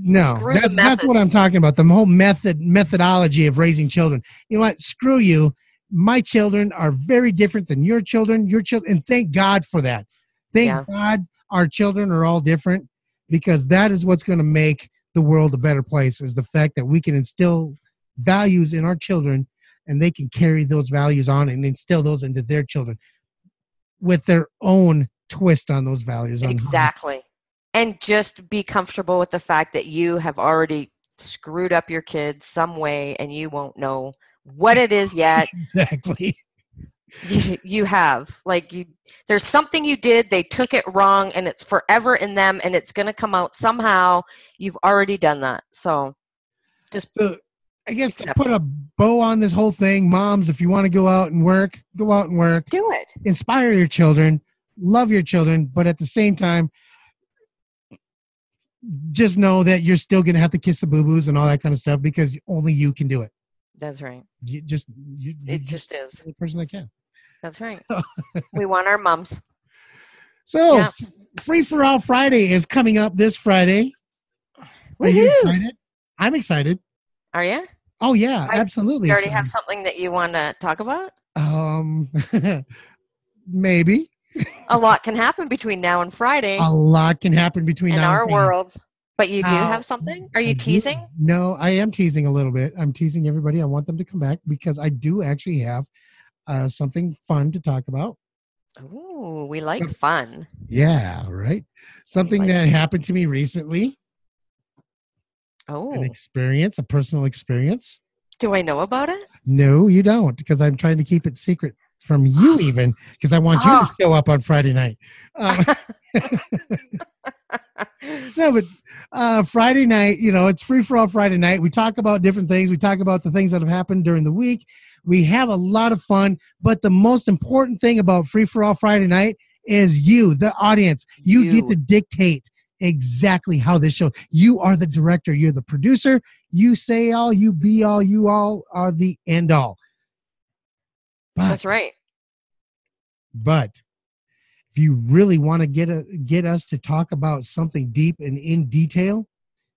no, screw that's that's what. I'm talking about. The whole method methodology of raising children. You know what? Screw you. My children are very different than your children. Your children, and thank God for that. Thank Yeah. God our children are all different because that is what's going to make the world a better place. Is the fact that we can instill values in our children, and they can carry those values on and instill those into their children with their own twist on those values. on Exactly. And just be comfortable with the fact that you have already screwed up your kids some way and you won't know what it is yet. <laughs> Exactly. You, you have. Like you there's something you did, they took it wrong and it's forever in them and it's going to come out somehow. You've already done that. So just So I guess to put a bow on this whole thing, moms, if you want to go out and work, go out and work, do it. inspire your children, love your children, but at the same time, just know that you're still going to have to kiss the boo boos and all that kind of stuff because only you can do it. That's right. You just, you, you It just is. the person that can. That's right. <laughs> we want our mums. So, Yeah. Free for All Friday is coming up this Friday. Are you excited? I'm excited. Are you? Oh yeah, I- absolutely. You already have something that you want to talk about? Um, <laughs> maybe A <laughs> lot can happen between now and Friday a lot can happen between in now our and Friday. worlds. But you do Now, have something? Are I you do- teasing? No, I am teasing a little bit. I'm teasing everybody. I want them to come back because I do actually have uh, something fun to talk about. Ooh, we like fun. Yeah, right. Something Like- that happened to me recently, Oh, an Oh, experience, a personal experience. do I know about it? No, you don't, because I'm trying to keep it secret from you, <gasps> even because I want you to Oh. show up on Friday night. Um, <laughs> no, but uh, Friday night, you know, it's free for all Friday night. We talk about different things. We talk about the things that have happened during the week. We have a lot of fun. But the most important thing about free for all Friday night is you, the audience. You, You. get to dictate exactly how this show. You are the director. You're the producer. You say all. You be all. You all are the end all. But, That's right. but if you really want to get a, get us to talk about something deep and in detail,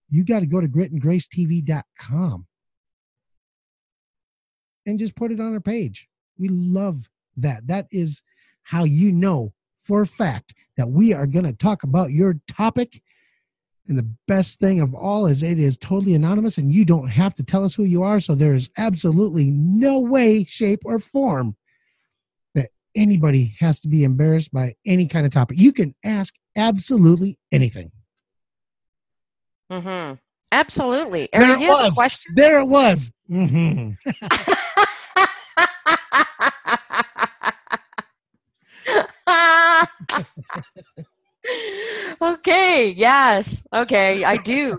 you got to go to gritandgracetv.com and just put it on our page. We love that. That is how you know for a fact that we are going to talk about your topic. And the best thing of all is it is totally anonymous and you don't have to tell us who you are. So there is absolutely no way, shape, or form that anybody has to be embarrassed by any kind of topic. You can ask absolutely anything. Mm-hmm. Absolutely. There Aaron, it do you have a was. question? There it was. hmm <laughs> okay. Yes. Okay. I do.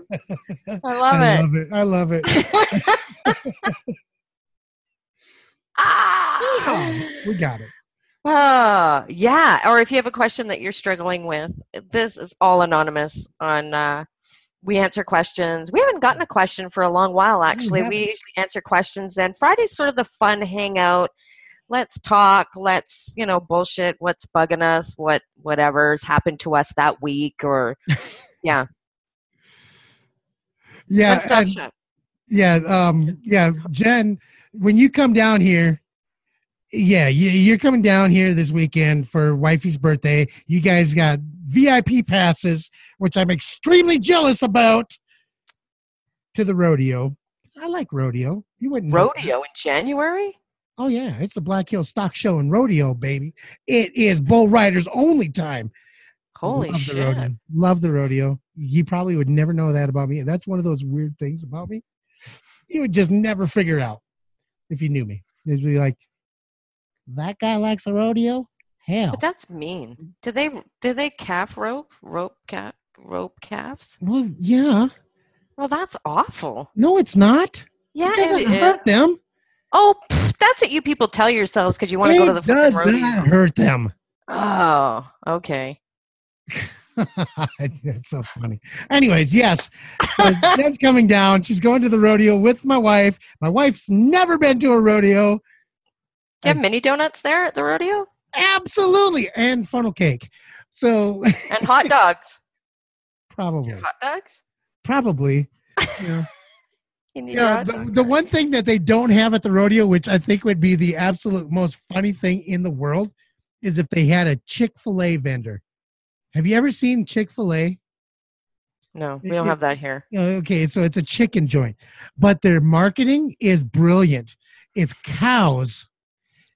I <laughs> love I it. love it. I love it. <laughs> Ah! we got it. Ah, yeah. Or if you have a question that you're struggling with, this is all anonymous on uh we answer questions. We haven't gotten a question for a long while actually. We usually answer questions then. Friday's sort of the fun hangout. Let's talk, let's, you know, bullshit what's bugging us, what whatever's happened to us that week or <laughs> yeah. Yeah. And-. Yeah, um, yeah, Jen, when you come down here, yeah, you, you're coming down here this weekend for wifey's birthday. You guys got VIP passes, which I'm extremely jealous about, to the rodeo. I like rodeo. You wouldn't. Rodeo in January? Oh yeah, it's the Black Hills Stock Show and Rodeo, baby. It is bull riders only time. Holy Love shit. The rodeo. Love the rodeo. You probably would never know that about me. That's one of those weird things about me. You would just never figure out if you knew me. It'd be like, that guy likes a rodeo? Hell. But that's mean. Do they do they calf rope? Rope calf rope calves? well, yeah. Well, that's awful. No, it's not. Yeah, it doesn't it hurt them. Oh, pff, that's what you people tell yourselves because you want to go to the it does rodeo. not hurt them. Oh, okay. <laughs> That's so funny. Anyways, yes, Jen's <laughs> coming down. She's going to the rodeo with my wife. My wife's never been to a rodeo. Do you have mini donuts there at the rodeo Absolutely, and funnel cake. So and hot dogs? <laughs> Probably, hot dogs? probably. <laughs> You know. You need Yeah, the, the one thing that they don't have at the rodeo, which I think would be the absolute most funny thing in the world, is if they had a Chick fil A vendor. Have you ever seen Chick fil A? No, we don't it- have that here. Okay, so it's a chicken joint, but their marketing is brilliant. It's cows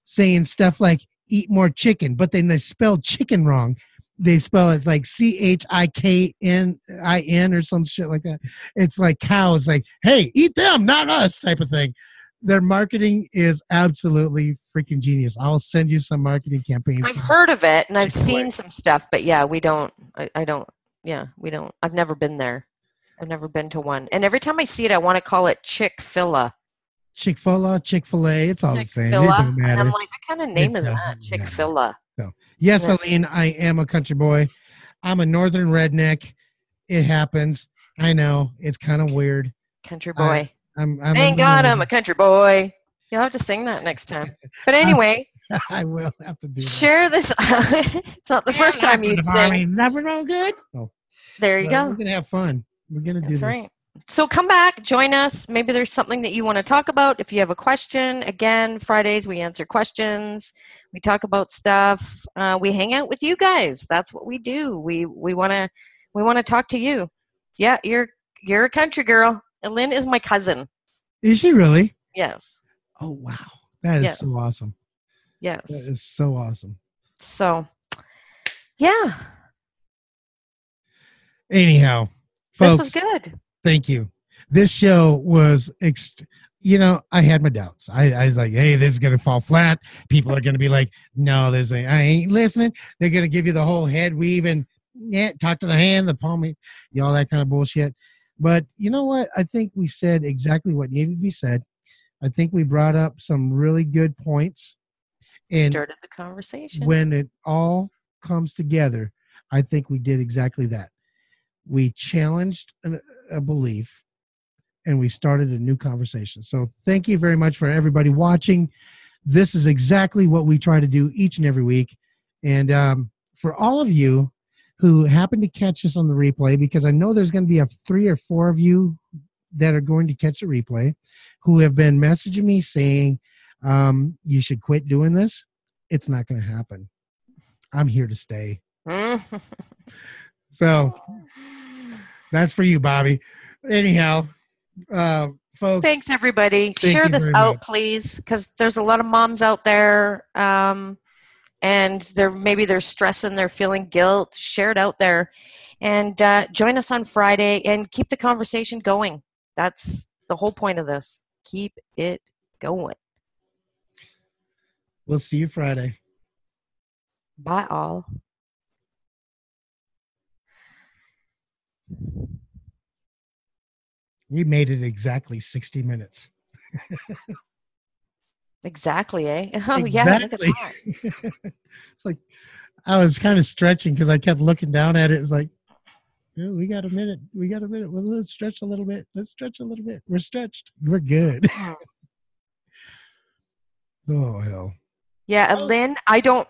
saying stuff like "eat more chicken," but then they spell chicken wrong. They spell it's like C H I K N I N or some shit like that. It's like cows, like "Hey, eat them, not us," type of thing. Their marketing is absolutely freaking genius. I'll send you some marketing campaigns. I've heard of it and I've seen some stuff, but yeah, we don't. I, I don't. Yeah, we don't. I've never been there. I've never been to one. And every time I see it, I want to call it Chick Fil A. Chick Fil A, Chick Fil A, it's all the same. It Fil A. don't And matter. I'm like, what kind of name is that? Chick fil A. So, Yes, Yeah. Aline, I am a country boy. I'm a northern redneck. It happens. I know. It's kind of weird. Country boy. I'm, I'm Thank God I'm a country boy. You'll have to sing that next time. But <laughs> anyway, <laughs> I will have to do that. share this. <laughs> it's not the first time you'd sing. Never no good. Oh, There you well, go. We're gonna have fun. We're gonna do That's this. right. So come back, join us. Maybe there's something that you want to talk about. If you have a question, again, Fridays we answer questions. We talk about stuff. Uh, we hang out with you guys. That's what we do. We we want to we want to talk to you. Yeah, you're you're a country girl. And Lynn is my cousin. Is she really? Yes. Oh wow, that is so awesome. Yes. is so awesome. So, yeah, Anyhow, folks, this was good. Thank you. This show was, ext- you know, I had my doubts. I, I was like, hey, this is gonna fall flat. People are gonna be like, no, this ain't, I ain't listening. They're gonna give you the whole head weave and yeah, talk to the hand, the palm, you know, all that kind of bullshit. But you know what? I think we said exactly what needed to be said. I think we brought up some really good points. And Started the conversation. when it all comes together, I think we did exactly that. We challenged a, a belief and we started a new conversation. So, thank you very much for everybody watching. This is exactly what we try to do each and every week. And um, for all of you who happen to catch us on the replay, because I know there's going to be a three or four of you that are going to catch the replay who have been messaging me saying, um, you should quit doing this. It's not going to happen. I'm here to stay. <laughs> So that's for you, Bobby. Anyhow, uh, folks. Thanks, everybody. Thank Share this out, much. please, because there's a lot of moms out there, um, and they're maybe they're stressing, they're feeling guilt. Share it out there, and uh, join us on Friday and keep the conversation going. That's the whole point of this. Keep it going. We'll see you Friday. Bye, all. We made it exactly 60 minutes. Exactly, eh? <laughs> Oh yeah, Exactly. that. <laughs> it's like I was kind of stretching because I kept looking down at it. It's like, oh, we got a minute. We got a minute. Well, let's stretch a little bit. Let's stretch a little bit. We're stretched. We're good. <laughs> oh, hell. Yeah, and Lynn, I don't